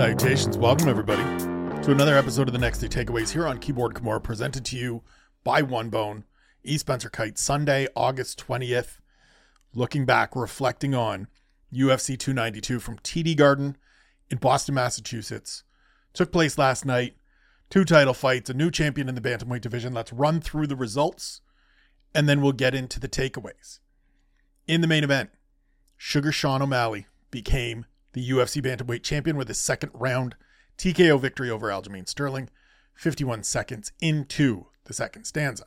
Salutations. Welcome, everybody, to another episode of the Next Day Takeaways here on Keyboard Kimura, presented to you by One Bone, E. Spencer Kyte, Sunday, August 20th. Looking back, reflecting on UFC 292 from TD Garden in Boston, Massachusetts. Took place last night. Two title fights, a new champion in the Bantamweight division. Let's run through the results, and then we'll get into the takeaways. In the main event, Sugar Sean O'Malley became the UFC Bantamweight champion with a second round TKO victory over Aljamain Sterling, 51 seconds into the second stanza.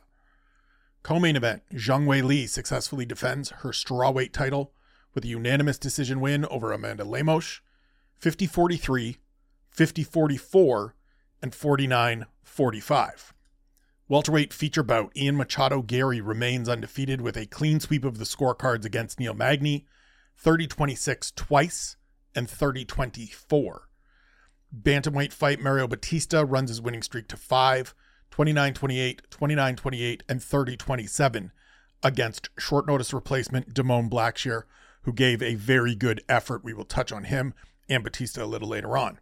Co-main event, Zhang Weili successfully defends her strawweight title with a unanimous decision win over Amanda Lemos, 50-43, 50-44, and 49-45. Welterweight feature bout, Ian Machado Garry remains undefeated with a clean sweep of the scorecards against Neil Magny, 30-26 twice, and 30 24. Bantamweight fight Mario Bautista runs his winning streak to 5, 29 28, 29 28, and 30 27 against short notice replacement Da'Mon Blackshear, who gave a very good effort. We will touch on him and Bautista a little later on.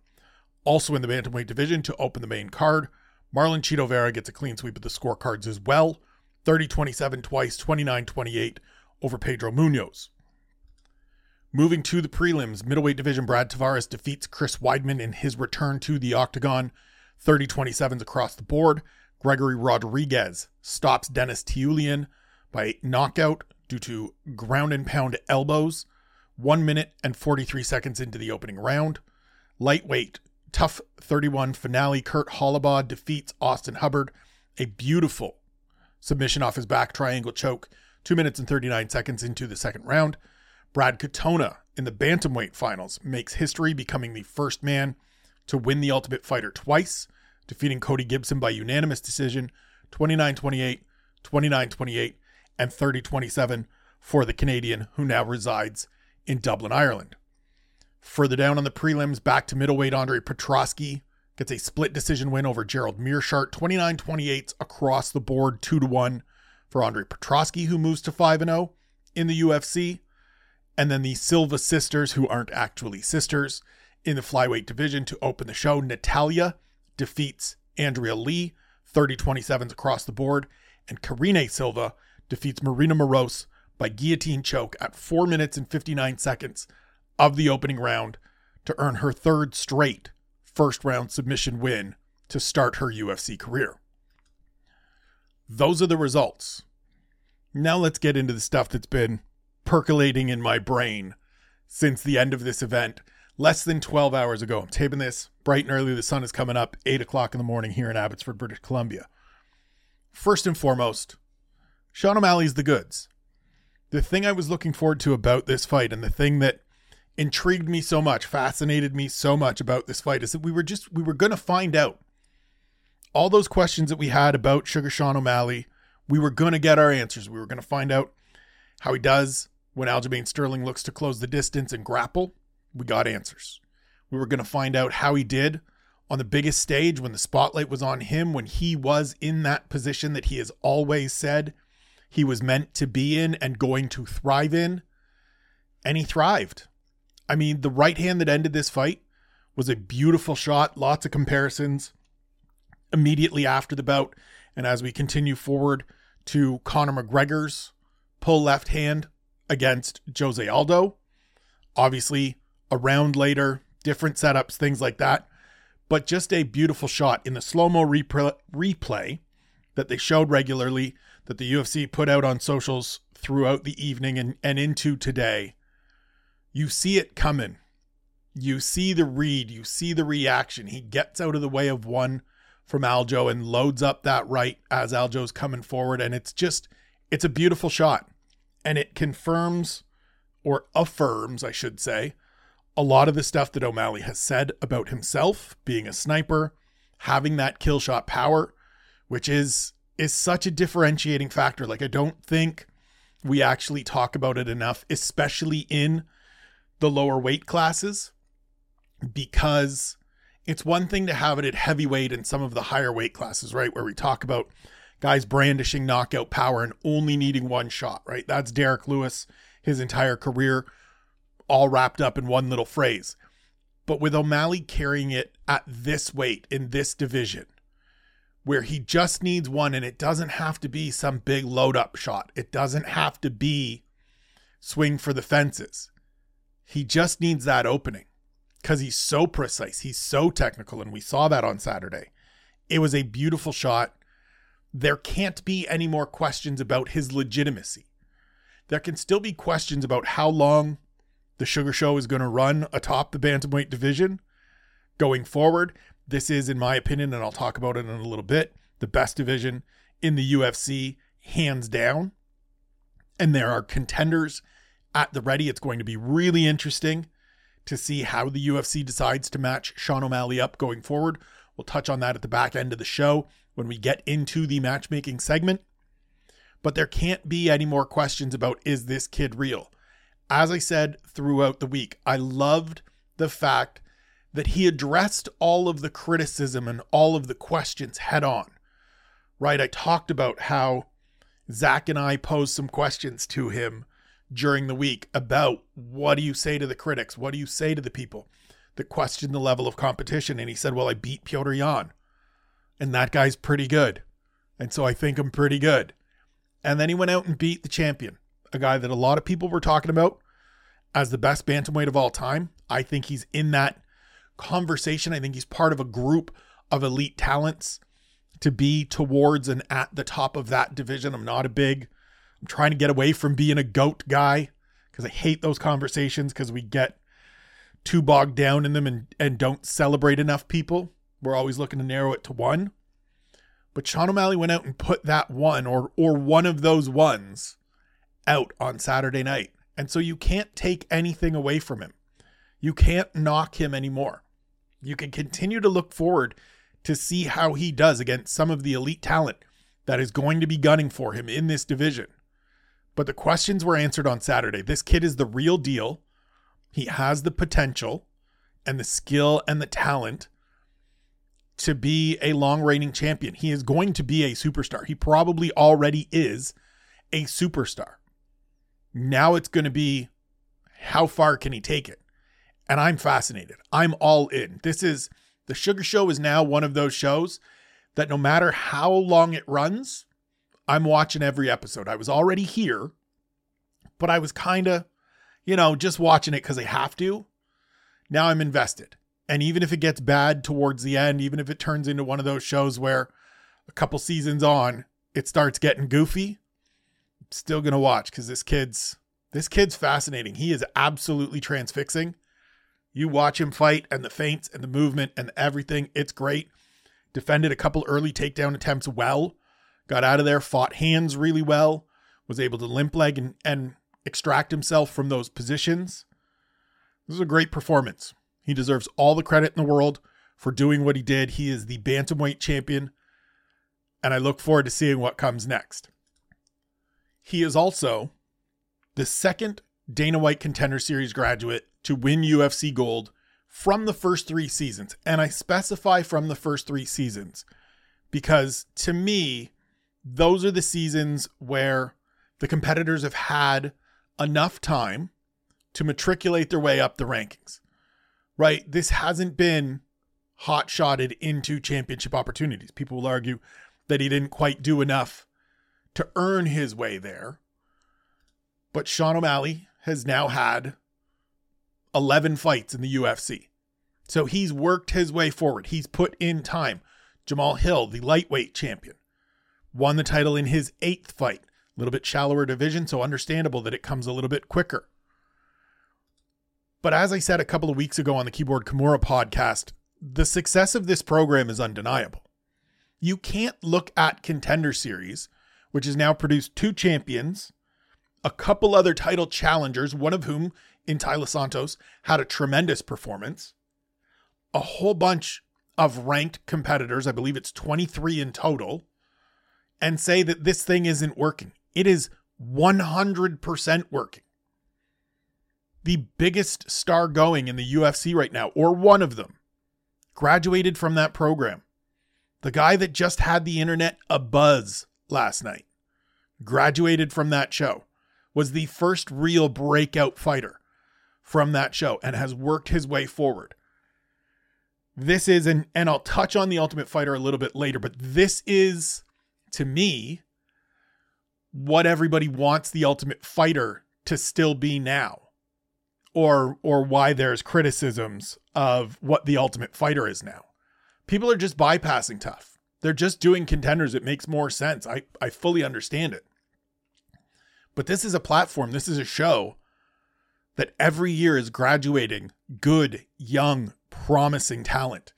Also in the Bantamweight division to open the main card, Marlon Chito Vera gets a clean sweep of the scorecards as well 30 27 twice, 29 28 over Pedro Munhoz. Moving to the prelims, middleweight division, Brad Tavares defeats Chris Weidman in his return to the octagon, 30 27s across the board. Gregory Rodrigues stops Dennis Tiuliulin by knockout due to ground and pound elbows, 1 minute and 43 seconds into the opening round. Lightweight, tough 31 finale, Kurt Holobaugh defeats Austin Hubbard, a beautiful submission off his back triangle choke, 2 minutes and 39 seconds into the second round. Brad Katona in the Bantamweight finals makes history, becoming the first man to win the Ultimate Fighter twice, defeating Cody Gibson by unanimous decision 29 28, 29 28, and 30 27 for the Canadian who now resides in Dublin, Ireland. Further down on the prelims, back to middleweight Andre Petroski gets a split decision win over Gerald Meerschaert, 29 28 across the board, 2 to 1 for Andre Petroski, who moves to 5 0 in the UFC. And then the Silva sisters, who aren't actually sisters, in the flyweight division to open the show. Natalia defeats Andrea Lee, 30 27s across the board. And Karine Silva defeats Marina Moroz by guillotine choke at 4 minutes and 59 seconds of the opening round to earn her third straight first round submission win to start her UFC career. Those are the results. Now let's get into the stuff that's been percolating in my brain since the end of this event less than 12 hours ago. I'm taping this bright and early. The sun is coming up, 8 o'clock in the morning here in Abbotsford, British Columbia. First and foremost, Sean O'Malley's the goods. The thing I was looking forward to about this fight and the thing that intrigued me so much, fascinated me so much about this fight is that we were just, we were going to find out all those questions that we had about Sugar Sean O'Malley. We were going to get our answers. We were going to find out how he does, when Aljamain Sterling looks to close the distance and grapple, we got answers. We were going to find out how he did on the biggest stage when the spotlight was on him, when he was in that position that he has always said he was meant to be in and going to thrive in. And he thrived. I mean, the right hand that ended this fight was a beautiful shot, lots of comparisons immediately after the bout. And as we continue forward to Conor McGregor's pull left hand against Jose Aldo. Obviously, a round later, different setups, things like that. But just a beautiful shot in the slow mo repl- replay that they showed regularly, that the UFC put out on socials throughout the evening and, and into today. You see it coming. You see the read, you see the reaction. He gets out of the way of one from Aljo and loads up that right as Aljo's coming forward. And it's just, it's a beautiful shot and it confirms or affirms, I should say, a lot of the stuff that O'Malley has said about himself being a sniper, having that kill shot power, which is is such a differentiating factor. Like I don't think we actually talk about it enough, especially in the lower weight classes, because it's one thing to have it at heavyweight and some of the higher weight classes, right? Where we talk about guys brandishing knockout power and only needing one shot, right? That's Derrick Lewis, his entire career, all wrapped up in one little phrase. But with O'Malley carrying it at this weight in this division, where he just needs one and it doesn't have to be some big load up shot, it doesn't have to be swing for the fences. He just needs that opening because he's so precise. He's so technical. And we saw that on Saturday. It was a beautiful shot. There can't be any more questions about his legitimacy. There can still be questions about how long the Sugar Show is going to run atop the Bantamweight division going forward. This is, in my opinion, and I'll talk about it in a little bit, the best division in the UFC, hands down. And there are contenders at the ready. It's going to be really interesting to see how the UFC decides to match Sean O'Malley up going forward. We'll touch on that at the back end of the show when we get into the matchmaking segment. But there can't be any more questions about is this kid real? As I said throughout the week, I loved the fact that he addressed all of the criticism and all of the questions head on. Right? I talked about how Zach and I posed some questions to him during the week about what do you say to the critics? What do you say to the people that question the level of competition? And he said, Well, I beat Petr Yan, and that guy's pretty good. And so I think I'm pretty good. And then he went out and beat the champion, a guy that a lot of people were talking about as the best bantamweight of all time. I think he's in that conversation. I think he's part of a group of elite talents to be towards and at the top of that division. I'm not a big I'm trying to get away from being a goat guy because I hate those conversations because we get too bogged down in them and, and don't celebrate enough people. We're always looking to narrow it to one. But Sean O'Malley went out and put that one or or one of those ones out on Saturday night. And so you can't take anything away from him. You can't knock him anymore. You can continue to look forward to see how he does against some of the elite talent that is going to be gunning for him in this division. But the questions were answered on Saturday. This kid is the real deal. He has the potential and the skill and the talent to be a long reigning champion. He is going to be a superstar. He probably already is a superstar. Now it's going to be how far can he take it? And I'm fascinated. I'm all in. This is the Sugar Show is now one of those shows that no matter how long it runs, I'm watching every episode. I was already here, but I was kind of, you know, just watching it because I have to. Now I'm invested. And even if it gets bad towards the end, even if it turns into one of those shows where a couple seasons on, it starts getting goofy, I'm still going to watch because this kid's this kid's fascinating. He is absolutely transfixing. You watch him fight and the feints and the movement and everything, it's great. Defended a couple early takedown attempts well got out of there, fought hands really well, was able to limp leg and, and extract himself from those positions. This is a great performance. He deserves all the credit in the world for doing what he did. He is the bantamweight champion, and I look forward to seeing what comes next. He is also the second Dana White Contender Series graduate to win UFC gold from the first three seasons. And I specify from the first three seasons because to me, those are the seasons where the competitors have had enough time to matriculate their way up the rankings, right? This hasn't been hot shotted into championship opportunities. People will argue that he didn't quite do enough to earn his way there. But Sean O'Malley has now had 11 fights in the UFC. So he's worked his way forward. He's put in time. Jamahal Hill, the lightweight champion, won the title in his eighth fight. A little bit shallower division, so understandable that it comes a little bit quicker. But as I said a couple of weeks ago on the Keyboard Kimura podcast, the success of this program is undeniable. You can't look at Contender Series, which has now produced two champions, a couple other title challengers, one of whom in Taila Santos had a tremendous performance, a whole bunch of ranked competitors. I believe it's 23 in total and say that this thing isn't working. It is 100% working. The biggest star going in the UFC right now, or one of them, graduated from that program. The guy that just had the internet a buzz last night, graduated from that show, was the first real breakout fighter from that show and has worked his way forward. this is and and I'll touch on the Ultimate Fighter a little bit later, but this is to me what everybody wants the Ultimate Fighter to still be now. Or or why there's criticisms of what the Ultimate Fighter is now. People are just bypassing TUF. They're just doing contenders. It makes more sense. I, I fully understand it. But this is a platform, this is a show that every year is graduating good, young, promising talent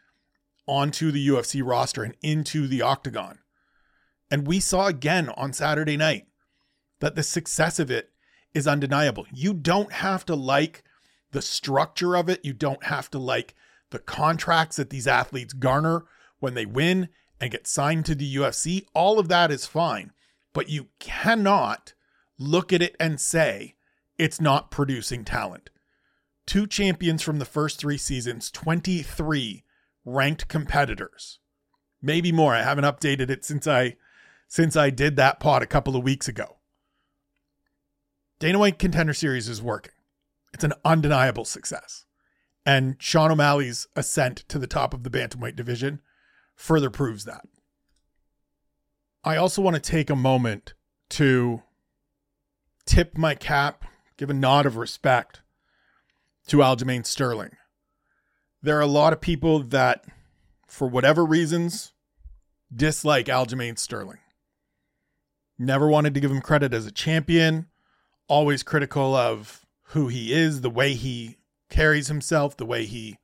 onto the UFC roster and into the octagon. And we saw again on Saturday night that the success of it is undeniable. You don't have to like the structure of it, you don't have to like the contracts that these athletes garner when they win and get signed to the UFC. All of that is fine, but you cannot look at it and say it's not producing talent. Two champions from the first three seasons, 23 ranked competitors. Maybe more. I haven't updated it since I since I did that pod a couple of weeks ago. Dana White Contender Series is working. It's an undeniable success. And Sean O'Malley's ascent to the top of the bantamweight division further proves that. I also want to take a moment to tip my cap give a nod of respect to Aljamain Sterling. There are a lot of people that, for whatever reasons, dislike Aljamain Sterling. Never wanted to give him credit as a champion, always critical of who he is, the way he carries himself, the way he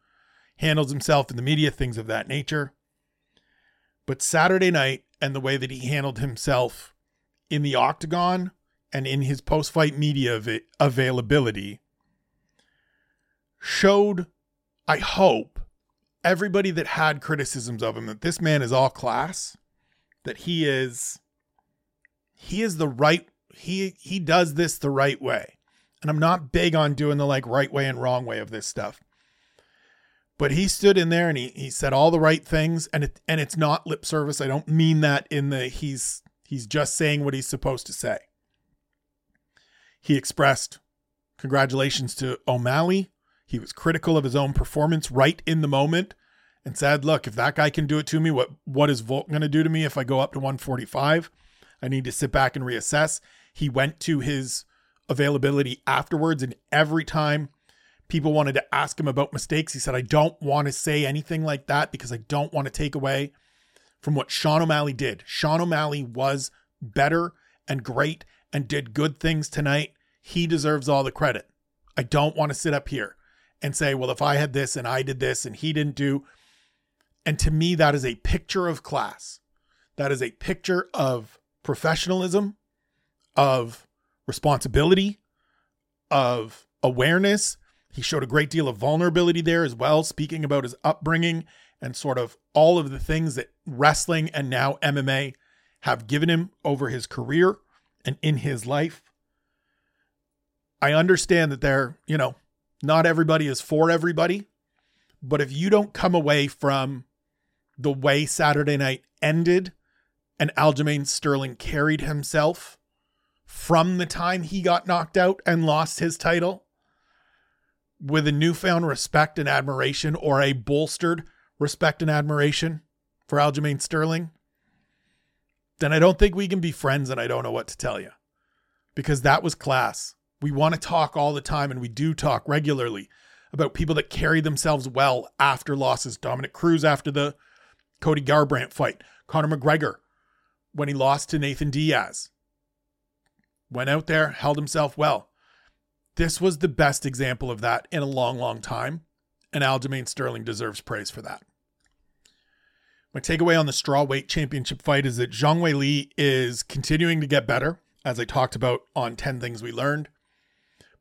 handles himself in the media, things of that nature. But Saturday night and the way that he handled himself in the octagon and in his post fight media av- availability showed, I hope, everybody that had criticisms of him that this man is all class, that he is he is the right he he does this the right way. And I'm not big on doing the like right way and wrong way of this stuff. But he stood in there and he he said all the right things and it and it's not lip service. I don't mean that in the he's he's just saying what he's supposed to say. He expressed congratulations to O'Malley. He was critical of his own performance right in the moment and said, "Look, if that guy can do it to me, what what is Volk going to do to me if I go up to 145? I need to sit back and reassess." He went to his availability afterwards and every time people wanted to ask him about mistakes, he said, "I don't want to say anything like that because I don't want to take away from what Sean O'Malley did. Sean O'Malley was better and great and did good things tonight, he deserves all the credit. I don't want to sit up here and say, well, if I had this and I did this and he didn't do. And to me, that is a picture of class. That is a picture of professionalism, of responsibility, of awareness. He showed a great deal of vulnerability there as well, speaking about his upbringing and sort of all of the things that wrestling and now MMA have given him over his career and in his life. I understand that there, you know, not everybody is for everybody, but if you don't come away from the way Saturday night ended and Aljamain Sterling carried himself from the time he got knocked out and lost his title with a newfound respect and admiration or a bolstered respect and admiration for Aljamain Sterling, then I don't think we can be friends and I don't know what to tell you. Because that was class. We want to talk all the time and we do talk regularly about people that carry themselves well after losses. Dominick Cruz after the Cody Garbrandt fight. Conor McGregor when he lost to Nathan Diaz. Went out there, held himself well. This was the best example of that in a long, long time. And Aljamain Sterling deserves praise for that. My takeaway on the strawweight championship fight is that Zhang Weili is continuing to get better, as I talked about on 10 Things We Learned.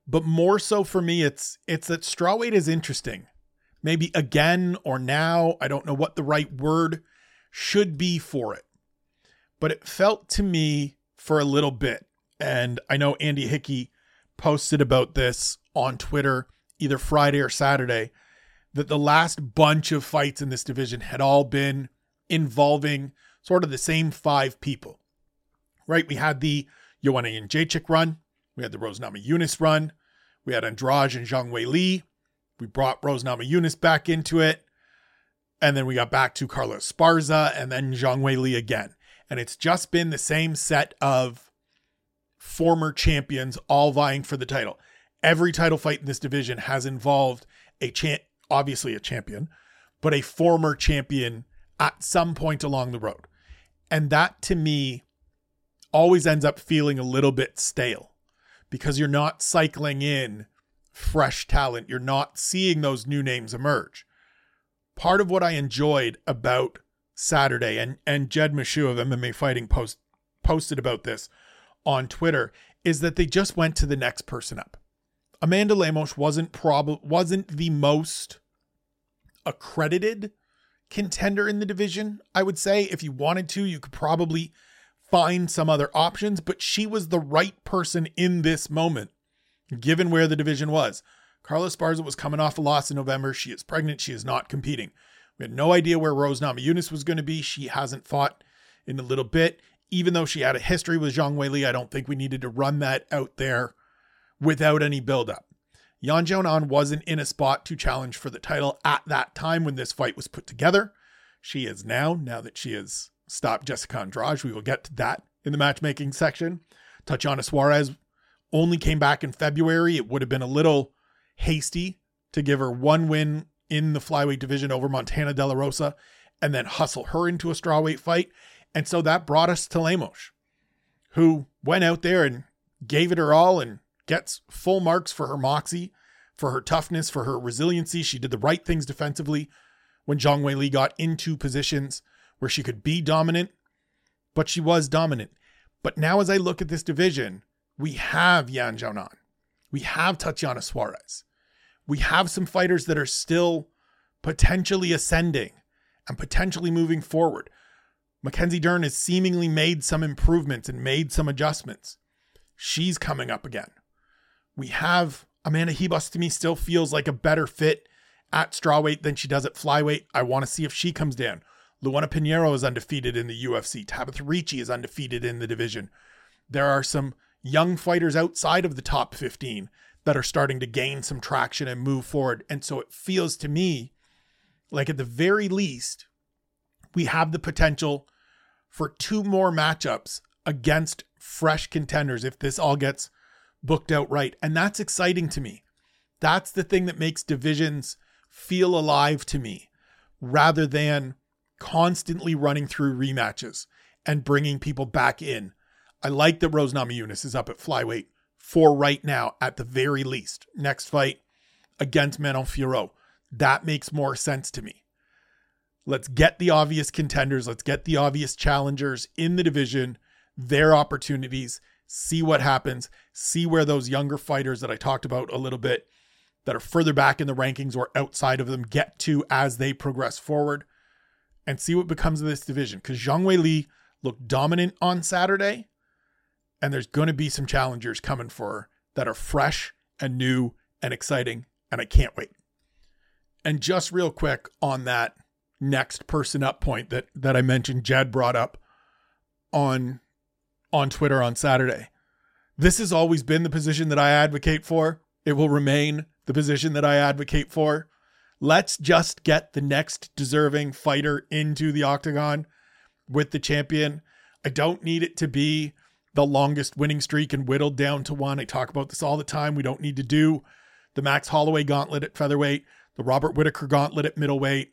But more so for me, it's it's that strawweight is interesting. Maybe again or now, I don't know what the right word should be for it. But it felt to me for a little bit, and I know Andy Hickey posted about this on Twitter either Friday or Saturday, that the last bunch of fights in this division had all been involving sort of the same five people, right? We had the Joanna Jędrzejczyk run, we had the Rose Namajunas run, we had Andrade and Zhang Weili. We brought Rose Namajunas back into it. And then we got back to Carla Esparza and then Zhang Weili again. And it's just been the same set of former champions all vying for the title. Every title fight in this division has involved a obviously a champion, but a former champion at some point along the road. And that to me always ends up feeling a little bit stale because you're not cycling in fresh talent. You're not seeing those new names emerge. Part of what I enjoyed about Saturday, and, and Jed Meshew of MMA Fighting post, posted about this on Twitter, is that they just went to the next person up. Amanda Lemos wasn't prob- wasn't the most accredited contender in the division, I would say. If you wanted to, you could probably find some other options, but she was the right person in this moment, given where the division was. Carla Esparza was coming off a loss in November. She is pregnant. She is not competing. We had no idea where Rose Namajunas was going to be. She hasn't fought in a little bit. Even though she had a history with Zhang Weili, I don't think we needed to run that out there without any buildup. Yan Xiaonan wasn't in a spot to challenge for the title at that time when this fight was put together. She is now, now that she has stopped Jessica Andrade. We will get to that in the matchmaking section. Tatiana Suarez only came back in February. It would have been a little hasty to give her one win in the flyweight division over Montana De La Rosa and then hustle her into a strawweight fight. And so that brought us to Lemos, who went out there and gave it her all and gets full marks for her moxie, for her toughness, for her resiliency. She did the right things defensively when Zhang Weili got into positions where she could be dominant, but she was dominant. But now, as I look at this division, we have Yan Xiaonan, we have Tatiana Suarez, we have some fighters that are still potentially ascending and potentially moving forward. Mackenzie Dern has seemingly made some improvements and made some adjustments. She's coming up again. We have Amanda Ribas to me still feels like a better fit at strawweight than she does at flyweight. I want to see if she comes down. Luana Pinheiro is undefeated in the UFC. Tabitha Ricci is undefeated in the division. There are some young fighters outside of the top 15 that are starting to gain some traction and move forward. And so it feels to me like, at the very least, we have the potential for two more matchups against fresh contenders if this all gets booked out right. And that's exciting to me. That's the thing that makes divisions feel alive to me rather than constantly running through rematches and bringing people back in. I like that Rose Namajunas is up at flyweight for right now, at the very least. Next fight against Manon Fiorot. That makes more sense to me. Let's get the obvious contenders. Let's get the obvious challengers in the division, their opportunities, see what happens, see where those younger fighters that I talked about a little bit that are further back in the rankings or outside of them get to as they progress forward and see what becomes of this division. Because Zhang Weili looked dominant on Saturday, and there's going to be some challengers coming for her that are fresh and new and exciting, and I can't wait. And just real quick on that next person up point that that I mentioned, Jed brought up on on Twitter on Saturday. This has always been the position that I advocate for. It will remain the position that I advocate for. Let's just get the next deserving fighter into the octagon with the champion. I don't need it to be the longest winning streak and whittled down to one. I talk about this all the time. We don't need to do the Max Holloway gauntlet at featherweight, the Robert Whitaker gauntlet at middleweight.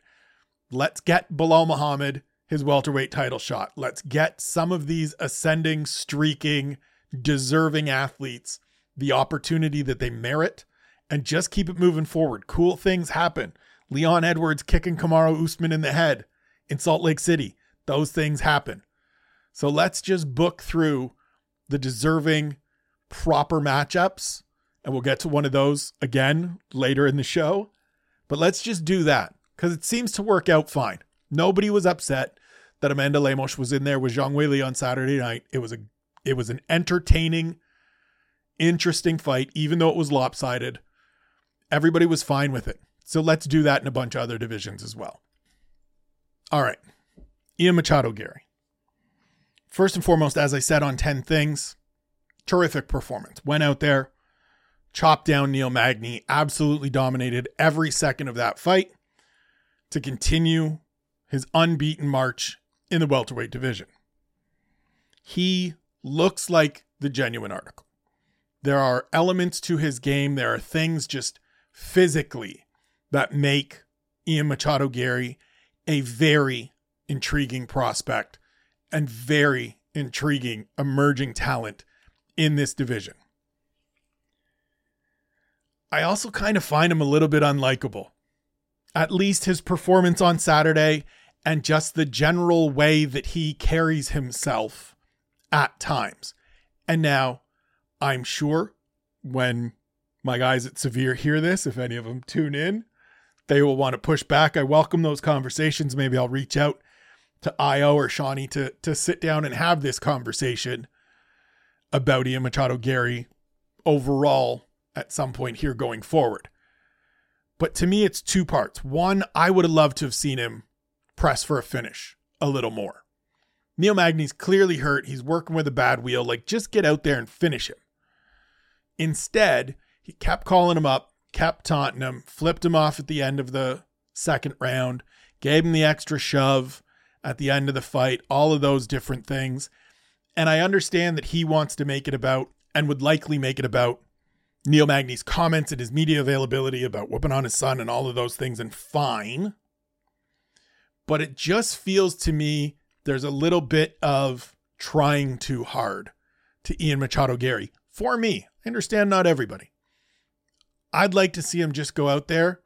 Let's get Belal Muhammad his welterweight title shot. Let's get some of these ascending, streaking, deserving athletes the opportunity that they merit and just keep it moving forward. Cool things happen. Leon Edwards kicking Kamaru Usman in the head in Salt Lake City. Those things happen. So let's just book through the deserving, proper matchups. And we'll get to one of those again later in the show. But let's just do that because it seems to work out fine. Nobody was upset that Amanda Lemos was in there with Zhang Weili on Saturday night. It was a it was an entertaining, interesting fight, even though it was lopsided. Everybody was fine with it. So let's do that in a bunch of other divisions as well. All right. Ian Machado Garry. First and foremost, as I said on 10 things, terrific performance. Went out there, chopped down Neil Magny, absolutely dominated every second of that fight. To continue his unbeaten march in the welterweight division. He looks like the genuine article. There are elements to his game, there are things just physically that make Ian Machado Garry a very intriguing prospect and very intriguing emerging talent in this division. I also kind of find him a little bit unlikable. At least his performance on Saturday and just the general way that he carries himself at times. And now, I'm sure when my guys at Severe hear this, if any of them tune in, they will want to push back. I welcome those conversations. Maybe I'll reach out to Io or Shawnee to to sit down and have this conversation about Ian Machado Garry overall at some point here going forward. But to me, it's two parts. One, I would have loved to have seen him press for a finish a little more. Neil Magny's clearly hurt. He's working with a bad wheel. Like, just get out there and finish him. Instead, he kept calling him up, kept taunting him, flipped him off at the end of the second round, gave him the extra shove at the end of the fight, all of those different things. And I understand that he wants to make it about and would likely make it about Neil Magny's comments and his media availability about whooping on his son and all of those things, and fine. But it just feels to me there's a little bit of trying too hard to Ian Machado Garry. For me, I understand not everybody. I'd like to see him just go out there,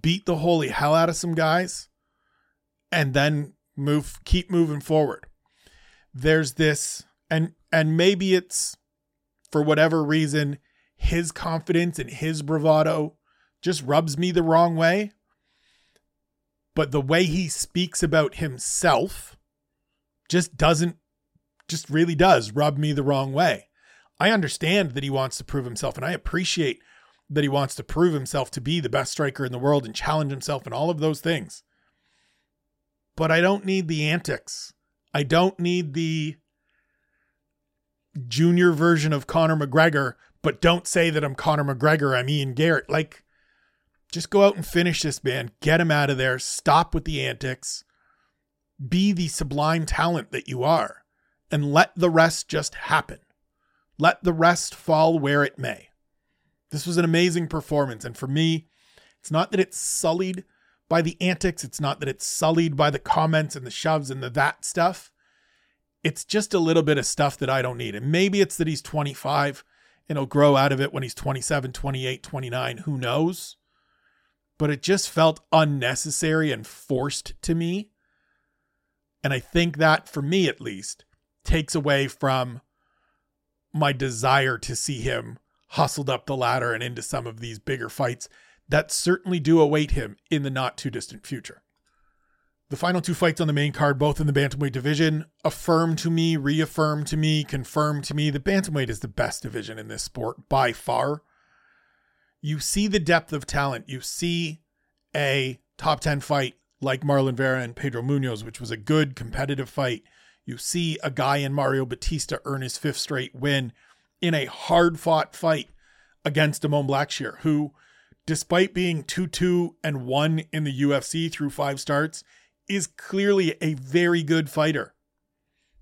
beat the holy hell out of some guys, and then move keep moving forward. There's this and and maybe it's for whatever reason his confidence and his bravado just rubs me the wrong way. But the way he speaks about himself just doesn't just really does rub me the wrong way. I understand that he wants to prove himself and I appreciate that he wants to prove himself to be the best striker in the world and challenge himself and all of those things. But I don't need the antics. I don't need the junior version of Conor McGregor, but don't say that I'm Conor McGregor, I'm Ian Garry. Like, just go out and finish this man. Get him out of there. Stop with the antics. Be the sublime talent that you are and let the rest just happen. Let the rest fall where it may. This was an amazing performance. And for me, it's not that it's sullied by the antics, it's not that it's sullied by the comments and the shoves and the that stuff. It's just a little bit of stuff that I don't need. And maybe it's that he's 25 and he'll grow out of it when he's 27, 28, 29. Who knows? But it just felt unnecessary and forced to me. And I think that, for me at least, takes away from my desire to see him hustled up the ladder and into some of these bigger fights that certainly do await him in the not too distant future. The final two fights on the main card, both in the bantamweight division, affirm to me, reaffirm to me, confirm to me that bantamweight is the best division in this sport by far. You see the depth of talent. You see a top 10 fight like Marlon Vera and Pedro Munhoz, which was a good competitive fight. You see a guy in Mario Bautista earn his fifth straight win in a hard fought fight against Da'Mon Blackshear, who, despite being 2 2 and 1 in the UFC through five starts, is clearly a very good fighter.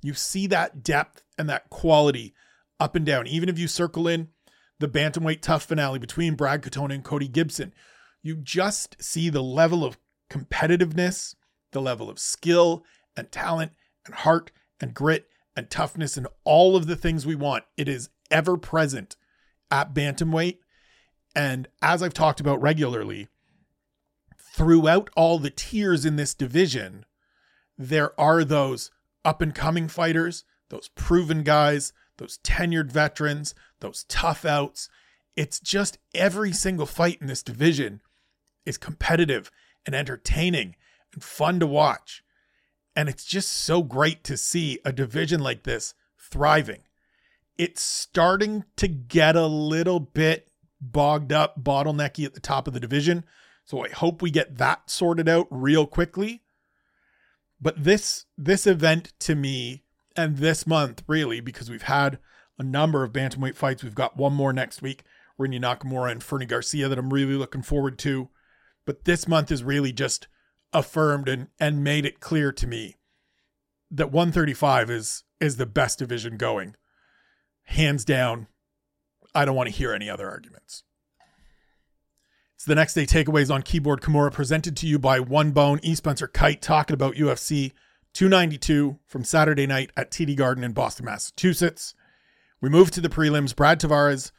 You see that depth and that quality up and down. Even if you circle in the bantamweight TUF finale between Brad Katona and Cody Gibson, you just see the level of competitiveness, the level of skill and talent and heart and grit and toughness and all of the things we want. It is ever present at bantamweight. And as I've talked about regularly, throughout all the tiers in this division, there are those up and coming fighters, those proven guys, those tenured veterans, those tough outs. It's just every single fight in this division is competitive and entertaining and fun to watch. And it's just so great to see a division like this thriving it's starting to get a little bit bogged up, bottlenecky at the top of the division. So I hope we get that sorted out real quickly. But this this event to me and this month really because we've had a number of bantamweight fights. We've got one more next week, Rinya Nakamura and Fernie Garcia that I'm really looking forward to. But this month is really just affirmed and and made it clear to me that 135 is is the best division going. Hands down. I don't want to hear any other arguments. It's the next day takeaways on keyboard Kimura presented to you by One Bone E. Spencer Kyte talking about UFC 292 from Saturday night at TD Garden in Boston, Massachusetts. We move to the prelims. Brad Tavares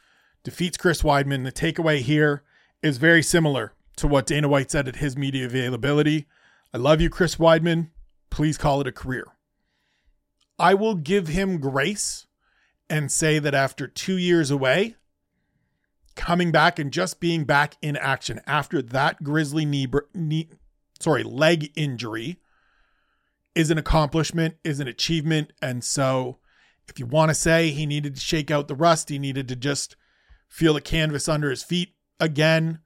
defeats Chris Weidman. The takeaway here is very similar to what Dana White said at his media availability. I love you, Chris Weidman. Please call it a career. I will give him grace and say that after two years away, coming back and just being back in action. After that grizzly knee, knee sorry leg injury is an accomplishment is an achievement. And so if you want to say he needed to shake out the rust he needed to just feel the canvas under his feet again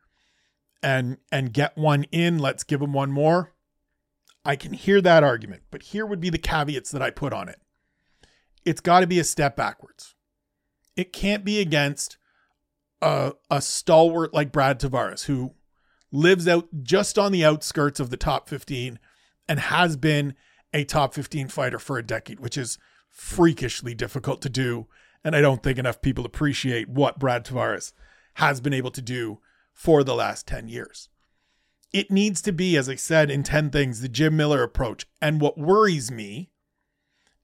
and and get one in let's give him one more. I can hear that argument but here would be the caveats that i put on it. It's got to be a step backwards. It can't be against a, a stalwart like Brad Tavares, who lives out just on the outskirts of the top 15 and has been a top 15 fighter for a decade, which is freakishly difficult to do. And I don't think enough people appreciate what Brad Tavares has been able to do for the last 10 years. It needs to be, as I said in 10 things, the Jim Miller approach. And what worries me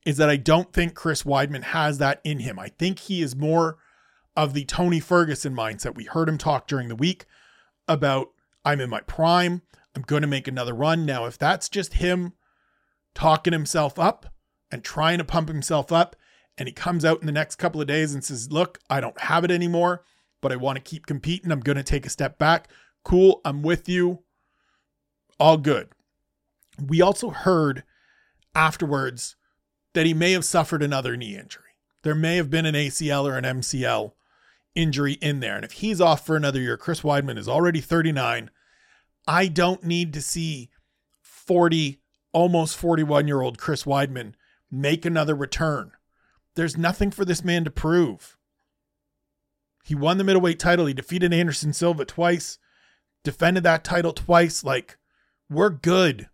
is that I don't think Chris Weidman has that in him. I think he is more of the Tony Ferguson mindset. We heard him talk during the week about I'm in my prime. I'm going to make another run. Now, if that's just him talking himself up and trying to pump himself up, and he comes out in the next couple of days and says, Look, I don't have it anymore, but I want to keep competing. I'm going to take a step back. Cool. I'm with you. All good. We also heard afterwards that he may have suffered another knee injury. There may have been an ACL or an MCL injury in there. And if he's off for another year, Chris Weidman is already 39. I don't need to see 40, almost 41 year old Chris Weidman make another return. There's nothing for this man to prove. He won the middleweight title. He defeated Anderson Silva twice, defended that title twice. Like, we're good.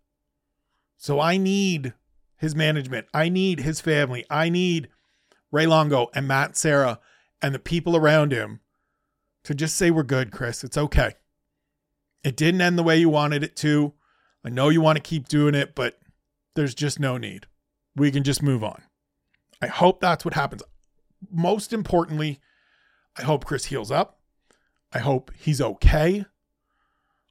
So I need his management. I need his family. I need Ray Longo and Matt Serra and the people around him to just say, We're good, Chris. It's okay. It didn't end the way you wanted it to. I know you want to keep doing it, but there's just no need. We can just move on. I hope that's what happens. Most importantly, I hope Chris heals up. I hope he's okay.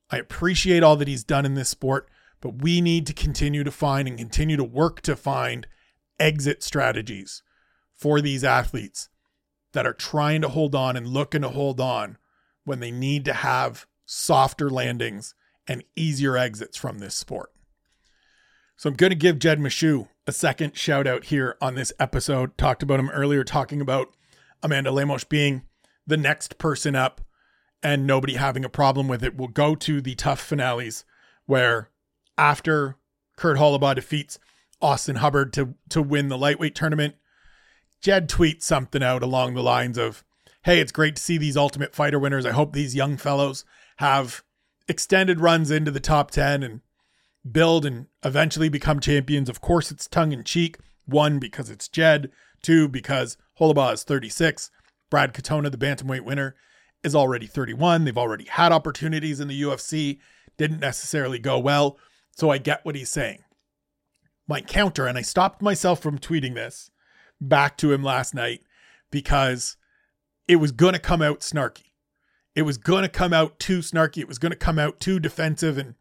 I appreciate all that he's done in this sport, but we need to continue to find and continue to work to find exit strategies for these athletes that are trying to hold on and looking to hold on when they need to have softer landings and easier exits from this sport. So I'm going to give Jed Meshew a second shout out here on this episode. Talked about him earlier, talking about Amanda Lemos being the next person up and nobody having a problem with it. We'll go to the TUF finales where after Kurt Holobaugh defeats Austin Hubbard to, to win the lightweight tournament, Jed tweets something out along the lines of, Hey, it's great to see these Ultimate Fighter winners. I hope these young fellows have extended runs into the top 10 and build and eventually become champions. Of course, it's tongue in cheek. One, because it's Jed. Two, because Holobaugh is 36. Brad Katona, the bantamweight winner, is already 31. They've already had opportunities in the UFC, didn't necessarily go well. So I get what he's saying. My counter, and I stopped myself from tweeting this, back to him last night because it was going to come out snarky. It was going to come out too snarky. It was going to come out too defensive and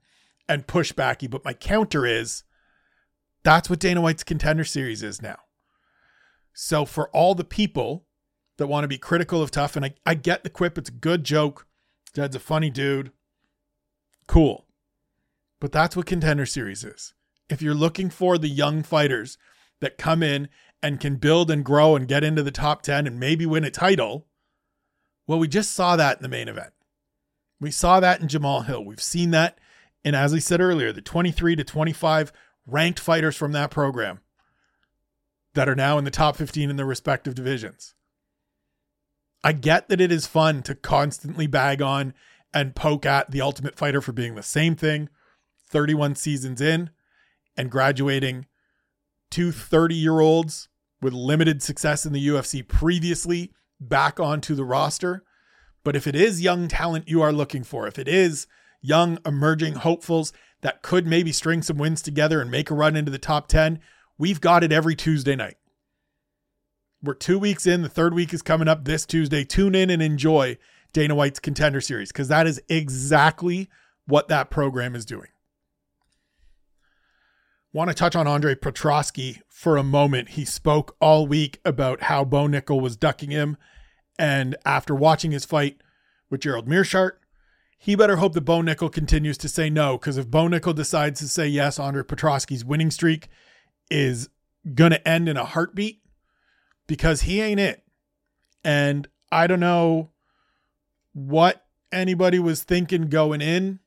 and pushbacky. But my counter is that's what Dana White's contender series is now. So for all the people that want to be critical of TUF, and I, I get the quip, it's a good joke. Dad's a funny dude. Cool. But that's what contender series is. If you're looking for the young fighters that come in and can build and grow and get into the top 10 and maybe win a title. Well, we just saw that in the main event. We saw that in Jamahal Hill. We've seen that. And as I said earlier, the 23 to 25 ranked fighters from that program that are now in the top 15 in their respective divisions. I get that it is fun to constantly bag on and poke at the ultimate fighter for being the same thing 31 seasons in and graduating two 30 year olds with limited success in the UFC previously back onto the roster. But if it is young talent you are looking for, if it is young emerging hopefuls that could maybe string some wins together and make a run into the top 10, we've got it every Tuesday night. We're two weeks in. The third week is coming up this Tuesday. Tune in and enjoy Dana White's contender series because that is exactly what that program is doing. Want to touch on Andre Petroski for a moment. He spoke all week about how Bo Nickal was ducking him. And after watching his fight with Gerald Meerschaert, he better hope that Bo Nickal continues to say no. Because if Bo Nickal decides to say yes, Andre Petroski's winning streak is going to end in a heartbeat because he ain't it. And I don't know what anybody was thinking going in.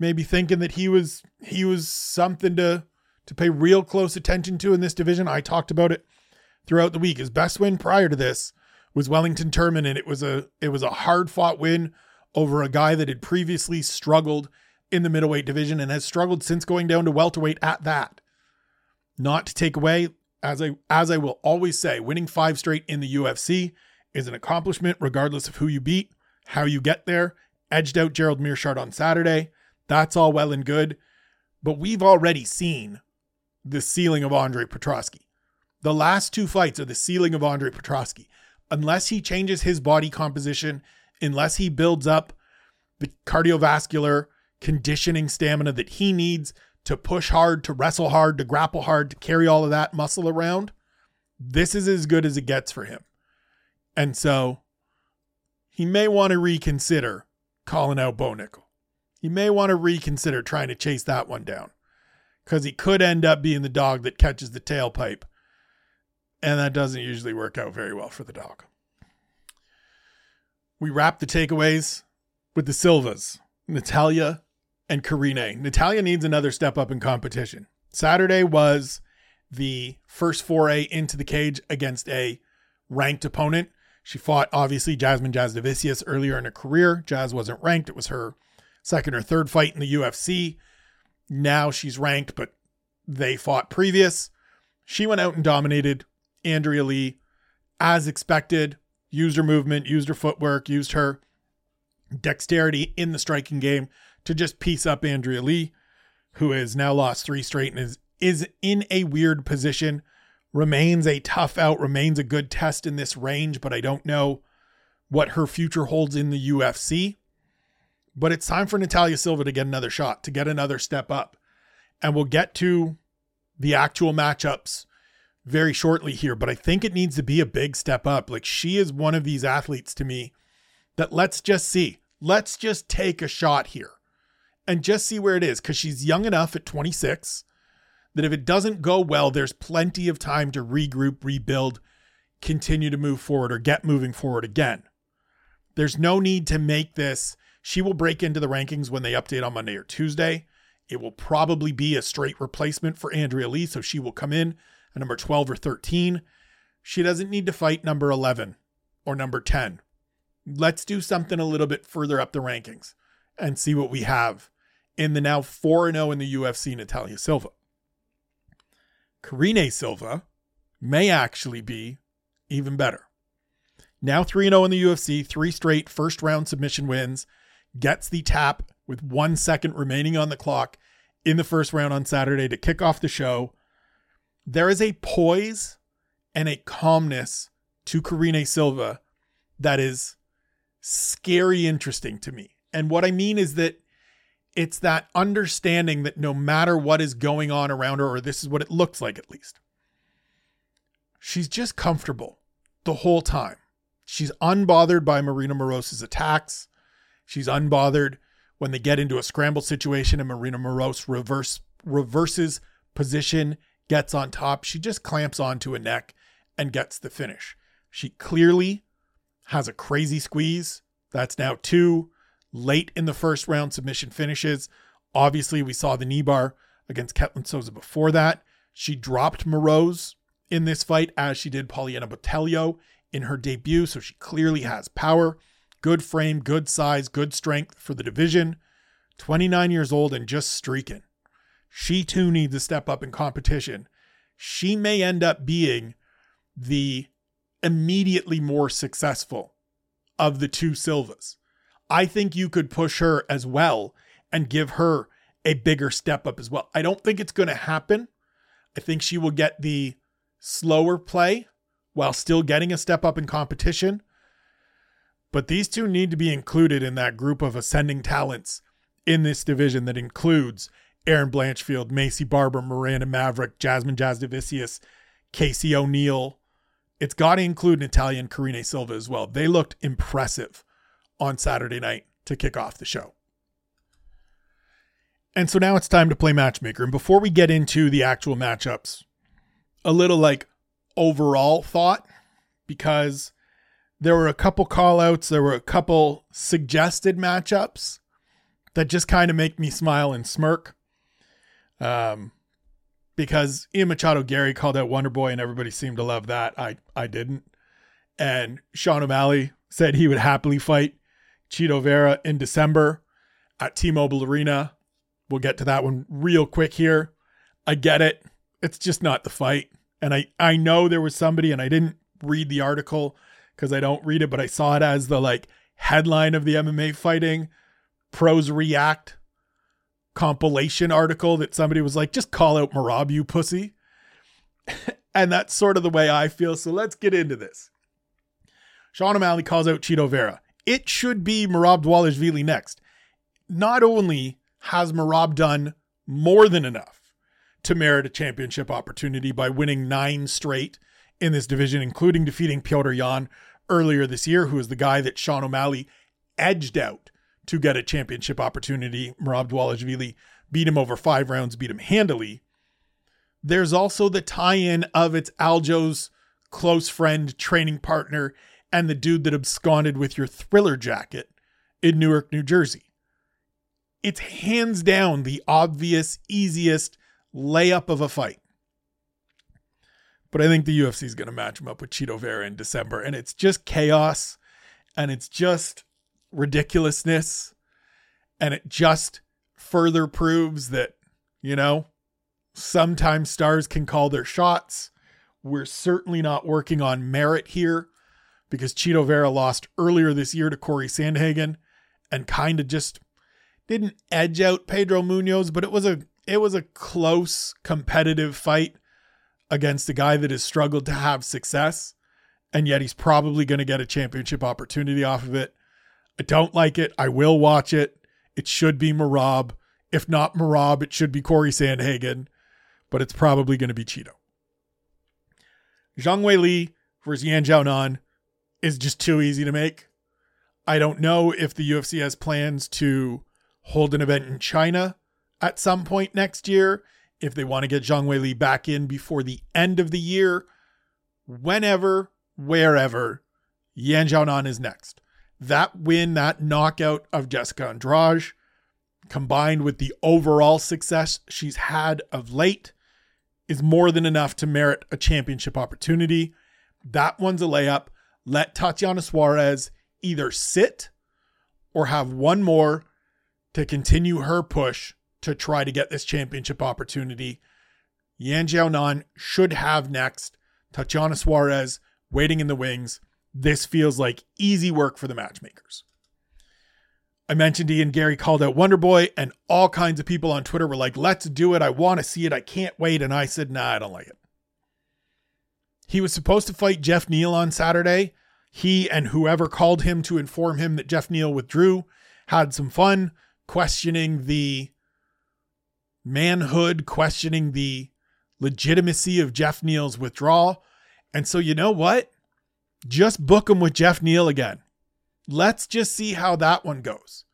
Maybe thinking that he was he was something to to pay real close attention to in this division. I talked about it throughout the week. His best win prior to this was Wellington Turman, and it was a it was a hard fought win over a guy that had previously struggled in the middleweight division and has struggled since going down to welterweight at that. Not to take away, as I as I will always say, winning five straight in the UFC is an accomplishment regardless of who you beat how you get there. Edged out Gerald Meerschaert on Saturday. That's all well and good. But we've already seen the ceiling of Andre Petroski. The last two fights are the ceiling of Andre Petroski. Unless he changes his body composition, unless he builds up the cardiovascular conditioning stamina that he needs to push hard, to wrestle hard, to grapple hard, to carry all of that muscle around, this is as good as it gets for him. And so he may want to reconsider calling out Bo Nickal. He may want to reconsider trying to chase that one down because he could end up being the dog that catches the tailpipe. And that doesn't usually work out very well for the dog. We wrap the takeaways with the Silvas, Natalia and Karine. Natalia needs another step up in competition. Saturday was the first foray into the cage against a ranked opponent. She fought obviously Jasmine Jazz Jasudavicius earlier in her career. Jazz wasn't ranked. It was her second or third fight in the UFC. Now she's ranked, but they fought previous. She went out and dominated Andrea Lee as expected, used her movement, used her footwork, used her dexterity in the striking game to just piece up Andrea Lee, who has now lost three straight and is is in a weird position remains a tough out, remains a good test in this range, but I don't know what her future holds in the UFC. But it's time for Natalia Silva to get another shot, to get another step up. And we'll get to the actual matchups very shortly here, but I think it needs to be a big step up. Like she is one of these athletes to me that let's just see. Let's just take a shot here and just see where it is because she's young enough at 26 that if it doesn't go well, there's plenty of time to regroup, rebuild, continue to move forward, or get moving forward again. There's no need to make this. She will break into the rankings when they update on Monday or Tuesday. It will probably be a straight replacement for Andrea Lee, so she will come in at number 12 or 13. She doesn't need to fight number 11 or number 10. Let's do something a little bit further up the rankings and see what we have in the now 4 0 in the UFC Natalia Silva. Karine Silva may actually be even better. Now 3 0 in the UFC, three straight first round submission wins, gets the tap with one second remaining on the clock in the first round on Saturday to kick off the show. There is a poise and a calmness to Karine Silva that is scary interesting to me. And what I mean is that it's that understanding that no matter what is going on around her, or this is what it looks like at least, she's just comfortable the whole time. She's unbothered by Marina Moroz's attacks. She's unbothered when they get into a scramble situation and Marina Moroz reverse reverses position, gets on top. She just clamps onto a neck and gets the finish. She clearly has a crazy squeeze. That's now two late in the first round submission finishes. Obviously, we saw the knee bar against Ketlen Souza before that. She dropped Moroz in this fight as she did Poliana Botelho in her debut, so she clearly has power. Good frame, good size, good strength for the division. 29 years old and just streaking. She too needs to step up in competition. She may end up being the immediately more successful of the two Silvas. I think you could push her as well and give her a bigger step up as well. I don't think it's going to happen. I think she will get the slower play while still getting a step up in competition. But these two need to be included in that group of ascending talents in this division that includes Erin Blanchfield, Maycee Barber, Miranda Maverick, Jasmine Jasudavicius, Casey O'Neill. It's got to include Natalia and Karine Silva as well. They looked impressive on Saturday night to kick off the show. And so now it's time to play matchmaker. And before we get into the actual matchups, a little like overall thought because there were a couple call outs, there were a couple suggested matchups that just kind of make me smile and smirk. Um, because Ian Machado Garry called out Wonder Boy and everybody seemed to love that. I I didn't. And Sean O'Malley said he would happily fight Chito Vera in December at T-Mobile Arena. We'll get to that one real quick here. I get it. It's just not the fight. And I I know there was somebody and I didn't read the article because I don't read it, but I saw it as the like headline of the MMA fighting pros react compilation article that somebody was like, just call out Merab, you pussy. and that's sort of the way I feel. So let's get into this. Sean O'Malley calls out Chito Vera. It should be Merab Dvalishvili next. Not only has Merab done more than enough to merit a championship opportunity by winning nine straight in this division, including defeating Petr Yan earlier this year, who is the guy that Sean O'Malley edged out to get a championship opportunity. Merab Dvalishvili beat him over five rounds, beat him handily. There's also the tie in of its Aljo's close friend, training partner, and the dude that absconded with your thriller jacket in Newark, New Jersey. It's hands down the obvious, easiest layup of a fight. But I think the UFC is going to match him up with Chito Vera in December, and it's just chaos and it's just ridiculousness. And it just further proves that, you know, sometimes stars can call their shots. We're certainly not working on merit here because Chito Vera lost earlier this year to Corey Sandhagen and kind of just didn't edge out Pedro Munhoz, but it was a it was a close competitive fight against a guy that has struggled to have success and yet he's probably going to get a championship opportunity off of it. I don't like it. I will watch it. It should be Merab. If not Merab, it should be Corey Sandhagen, but it's probably going to be Chito. Zhang Weili versus Yan Xiaonan is just too easy to make. I don't know if the UFC has plans to hold an event in China at some point next year, if they want to get Zhang Weili back in before the end of the year, whenever, wherever, Yan Xiaonan is next that win, that knockout of Jessica Andrade, combined with the overall success she's had of late, is more than enough to merit a championship opportunity. That one's a layup. Let Tatiana Suarez either sit or have one more to continue her push to try to get this championship opportunity. Yan Xiaonan should have next. Tatiana Suarez waiting in the wings this feels like easy work for the matchmakers. I mentioned Ian Garry called out Wonder Boy, and all kinds of people on Twitter were like, let's do it. I want to see it. I can't wait. And I said, nah, I don't like it. He was supposed to fight Geoff Neal on Saturday. He and whoever called him to inform him that Geoff Neal withdrew had some fun questioning the manhood, questioning the legitimacy of Geoff Neal's withdrawal. And so, you know what? Just book him with Geoff Neal again. Let's just see how that one goes.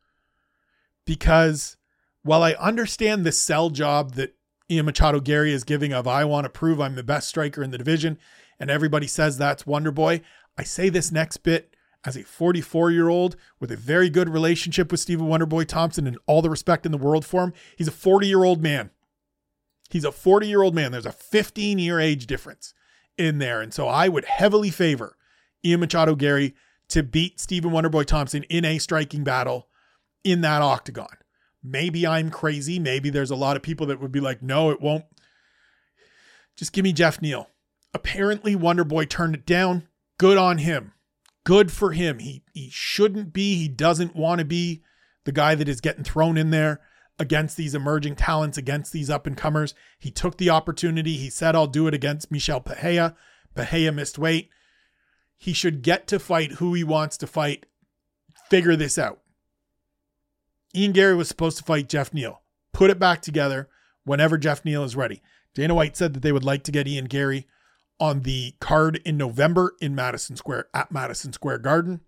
Because while I understand the sell job that Ian Machado Garry is giving of I want to prove I'm the best striker in the division, and everybody says that's Wonder Boy, I say this next bit as a 44 year old with a very good relationship with Stephen Wonderboy Thompson and all the respect in the world for him. He's a 40 year old man. He's a 40 year old man. There's a 15 year age difference in there. And so I would heavily favor Ian Machado Garry to beat Stephen Wonderboy Thompson in a striking battle in that octagon. Maybe I'm crazy. Maybe there's a lot of people that would be like, no, it won't. Just give me Geoff Neal. Apparently, Wonderboy turned it down. Good on him. Good for him. He he shouldn't be. He doesn't want to be the guy that is getting thrown in there against these emerging talents, against these up and comers. He took the opportunity. He said, I'll do it against Michel Pereira. Pereira missed weight. He should get to fight who he wants to fight. Figure this out. Ian Garry was supposed to fight Geoff Neal. Put it back together whenever Geoff Neal is ready. Dana White said that they would like to get Ian Garry on the card in November in Madison Square at Madison Square Garden.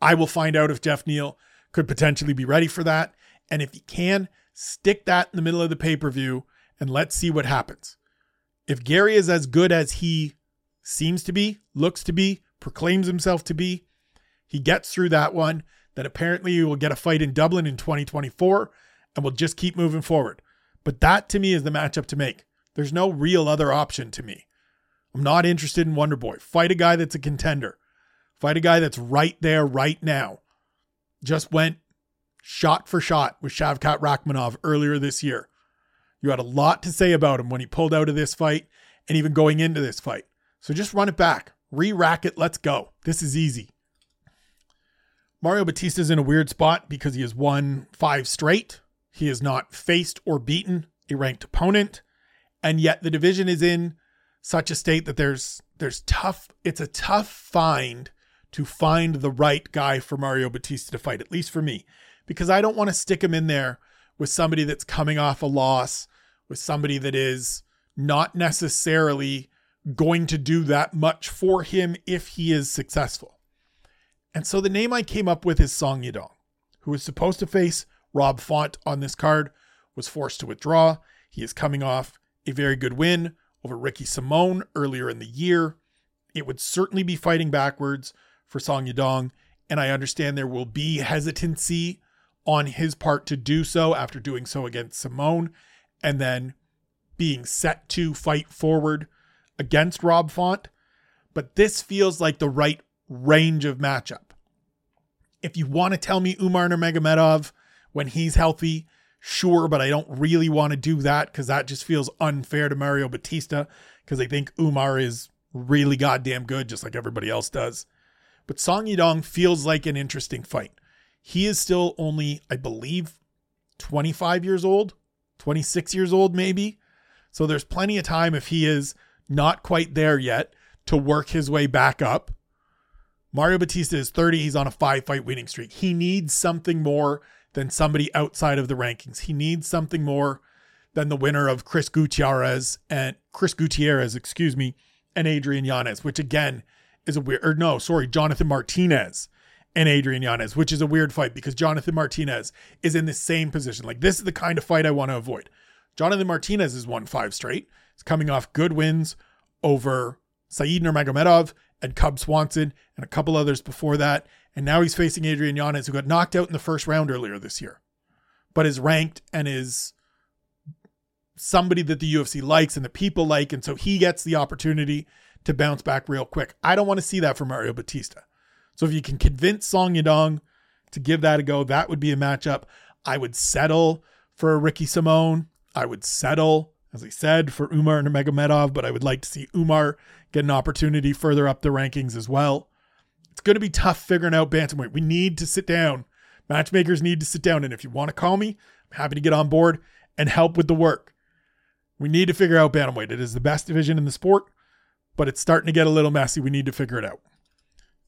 I will find out if Geoff Neal could potentially be ready for that. And if he can, stick that in the middle of the pay per view and let's see what happens. If Garry is as good as he seems to be, looks to be, proclaims himself to be, he gets through that one, then apparently he will get a fight in Dublin in 2024 and will just keep moving forward. But that to me is the matchup to make. There's no real other option to me. I'm not interested in Wonder Boy. Fight a guy that's a contender. Fight a guy that's right there right now. Just went shot for shot with Shavkat Rakhmonov earlier this year. You had a lot to say about him when he pulled out of this fight and even going into this fight. So just run it back, re rack it, let's go. This is easy. Mario Bautista's in a weird spot because he has won five straight. He has not faced or beaten a ranked opponent. And yet the division is in such a state that there's there's tough it's a tough find to find the right guy for Mario Bautista to fight, at least for me, because I don't want to stick him in there with somebody that's coming off a loss, with somebody that is not necessarily going to do that much for him if he is successful. And so the name I came up with is Song Yadong, who was supposed to face Rob Font on this card, was forced to withdraw. He is coming off a very good win over Ricky Simon earlier in the year. It would certainly be fighting backwards for Song Yadong, and I understand there will be hesitancy on his part to do so after doing so against Simon and then being set to fight forward against Rob Font. But this feels like the right range of matchup. If you want to tell me Umar Nurmagomedov when he's healthy, sure, but I don't really want to do that because that just feels unfair to Mario Bautista because I think Umar is really goddamn good, just like everybody else does. But Song Yadong feels like an interesting fight. He is still only, I believe, 25 years old, 26 years old, maybe. So there's plenty of time if he is not quite there yet to work his way back up. Mario Bautista is 30. He's on a five fight winning streak. He needs something more than somebody outside of the rankings. He needs something more than the winner of Chris Gutierrez and Chris Gutierrez, excuse me, and Adrian Yanez, which again is a weird, or no, sorry, Jonathan Martinez and Adrian Yanez, which is a weird fight because Jonathan Martinez is in the same position. Like this is the kind of fight I want to avoid. Jonathan Martinez has won five straight. He's coming off good wins over Said Nurmagomedov and Cub Swanson and a couple others before that. And now he's facing Adrian Yanez, who got knocked out in the first round earlier this year, but is ranked and is somebody that the UFC likes and the people like. And so he gets the opportunity to bounce back real quick. I don't want to see that for Mario Bautista. So if you can convince Song Yadong to give that a go, that would be a matchup. I would settle for a Ricky Simon. I would settle, as I said, for Umar and Nurmagomedov, but I would like to see Umar get an opportunity further up the rankings as well. It's going to be tough figuring out bantamweight. We need to sit down. Matchmakers need to sit down. And if you want to call me, I'm happy to get on board and help with the work. We need to figure out bantamweight. It is the best division in the sport but it's starting to get a little messy. We need to figure it out.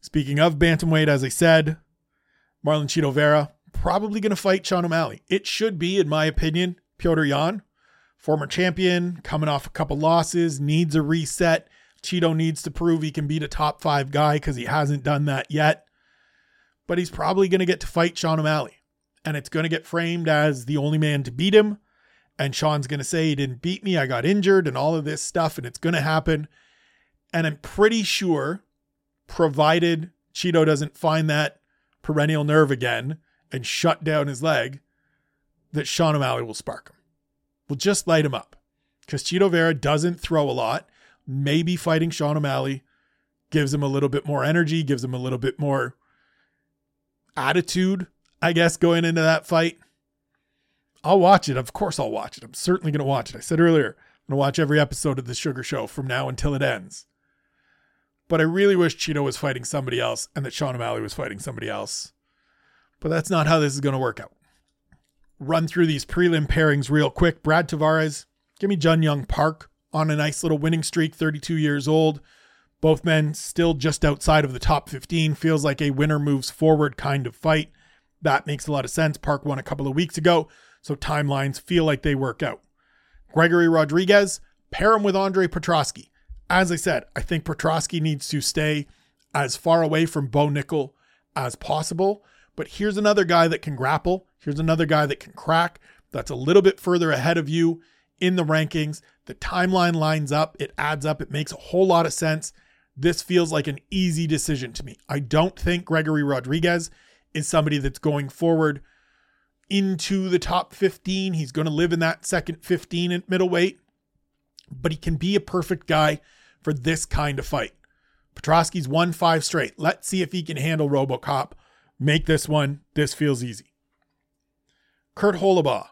Speaking of bantamweight, as I said, Marlon Chito Vera probably going to fight Sean O'Malley. It should be, in my opinion, Petr Yan, former champion, coming off a couple losses, needs a reset. Chito needs to prove he can beat a top five guy because he hasn't done that yet. But he's probably going to get to fight Sean O'Malley. And it's going to get framed as the only man to beat him. And Sean's going to say he didn't beat me. I got injured and all of this stuff. And it's going to happen. And I'm pretty sure, provided Chito doesn't find that peroneal nerve again and shut down his leg, that Sean O'Malley will spark him. Will just light him up. Because Chito Vera doesn't throw a lot. Maybe fighting Sean O'Malley gives him a little bit more energy, gives him a little bit more attitude, I guess, going into that fight. I'll watch it. Of course, I'll watch it. I'm certainly going to watch it. I said earlier, I'm going to watch every episode of The Sugar Show from now until it ends. But I really wish Chito was fighting somebody else and that Sean O'Malley was fighting somebody else. But that's not how this is going to work out. Run through these prelim pairings real quick. Brad Tavares, give me JunYong Park on a nice little winning streak, 32 years old. Both men still just outside of the top 15. Feels like a winner moves forward kind of fight. That makes a lot of sense. Park won a couple of weeks ago, so timelines feel like they work out. Gregory Rodrigues, pair him with Andre Petroski. As I said, I think Petroski needs to stay as far away from Bo Nickal as possible. But here's another guy that can grapple. Here's another guy that can crack. That's a little bit further ahead of you in the rankings. The timeline lines up, it adds up, it makes a whole lot of sense. This feels like an easy decision to me. I don't think Gregory Rodrigues is somebody that's going forward into the top 15. He's going to live in that second 15 at middleweight, but he can be a perfect guy for this kind of fight. Petroski's won five straight. Let's see if he can handle Robocop. Make this one. This feels easy. Kurt Holobaugh,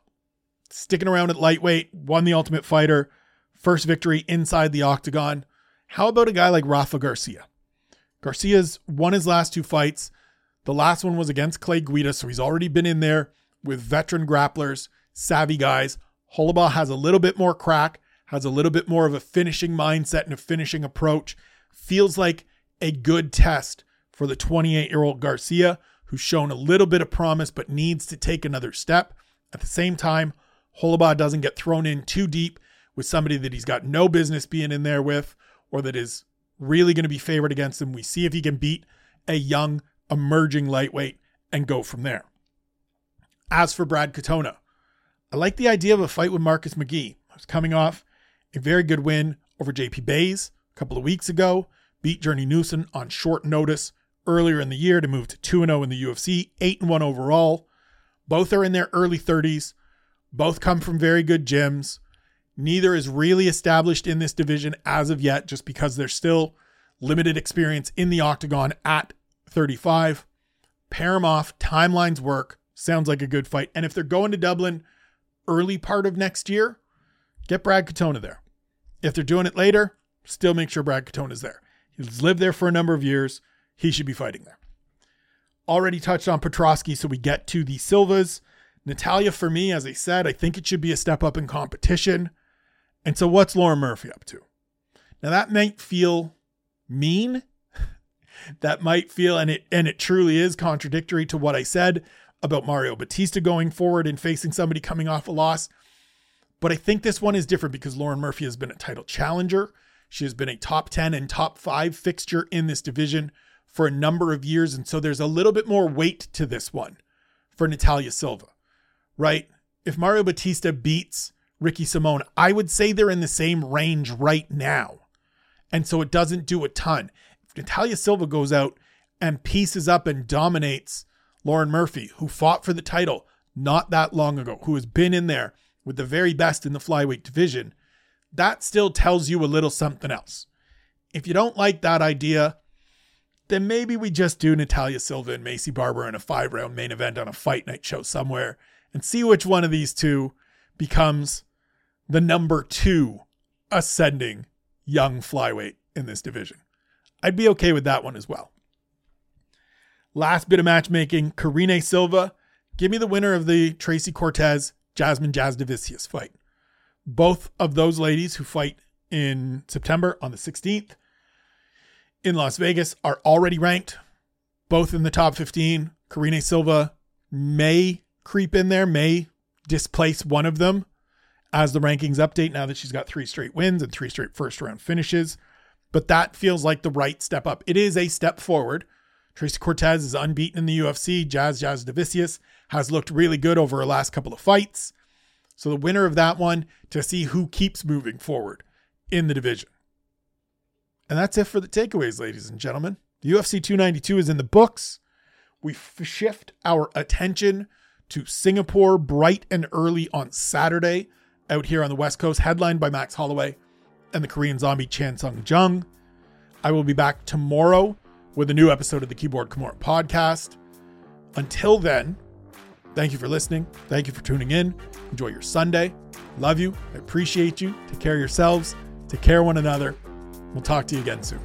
sticking around at lightweight, won the Ultimate Fighter, first victory inside the octagon. How about a guy like Rafa Garcia? Garcia's won his last two fights. The last one was against Clay Guida, so he's already been in there with veteran grapplers, savvy guys. Holobaugh has a little bit more crack, has a little bit more of a finishing mindset and a finishing approach. Feels like a good test for the 28 year old Garcia, who's shown a little bit of promise but needs to take another step. At the same time, Holobaugh doesn't get thrown in too deep with somebody that he's got no business being in there with or that is really going to be favored against him. We see if he can beat a young, emerging lightweight and go from there. As for Brad Katona, I like the idea of a fight with Marcus McGhee. I was coming off a very good win over JP Buys a couple of weeks ago, beat Journey Newson on short notice earlier in the year to move to 2 0 in the UFC, 8 1 overall. Both are in their early 30s. Both come from very good gyms. Neither is really established in this division as of yet, just because there's still limited experience in the octagon at 35. Pair them off, timelines work. Sounds like a good fight. And if they're going to Dublin early part of next year, get Brad Katona there. If they're doing it later, still make sure Brad Katona is there. He's lived there for a number of years. He should be fighting there. Already touched on Petroski, so we get to the Silvas. Natalia, for me, as I said, I think it should be a step up in competition. And so, what's Lauren Murphy up to? Now, that might feel mean. that might feel, and it and it truly is contradictory to what I said about Mario Bautista going forward and facing somebody coming off a loss. But I think this one is different because Lauren Murphy has been a title challenger. She has been a top 10 and top five fixture in this division for a number of years. And so there's a little bit more weight to this one for Natalia Silva, right? If Mario Bautista beats Ricky Simon. I would say they're in the same range right now. And so it doesn't do a ton. If Natalia Silva goes out and pieces up and dominates Lauren Murphy, who fought for the title not that long ago, who has been in there with the very best in the flyweight division, that still tells you a little something else. If you don't like that idea, then maybe we just do Natalia Silva and Maycee Barber in a five round main event on a fight night show somewhere and see which one of these two becomes the number two ascending young flyweight in this division. I'd be okay with that one as well. Last bit of matchmaking Karine Silva. Give me the winner of the Tracy Cortez Jasmine Jasudavicius fight. Both of those ladies who fight in September on the 16th in Las Vegas are already ranked, both in the top 15. Karine Silva may creep in there, may displace one of them as the rankings update now that she's got three straight wins and three straight first round finishes. But that feels like the right step up. It is a step forward. Tracy Cortez is unbeaten in the UFC. Jazz Jasudavicius has looked really good over her last couple of fights. So the winner of that one to see who keeps moving forward in the division. And that's it for the takeaways, ladies and gentlemen. The UFC 292 is in the books. We f- shift our attention to Singapore bright and early on Saturday out here on the West Coast, headlined by Max Holloway and the Korean zombie Chan Sung Jung. I will be back tomorrow with a new episode of the Keyboard Kimura podcast. Until then, Thank you for listening. Thank you for tuning in. Enjoy your Sunday. Love you. I appreciate you. Take care of yourselves. Take care of one another. We'll talk to you again soon.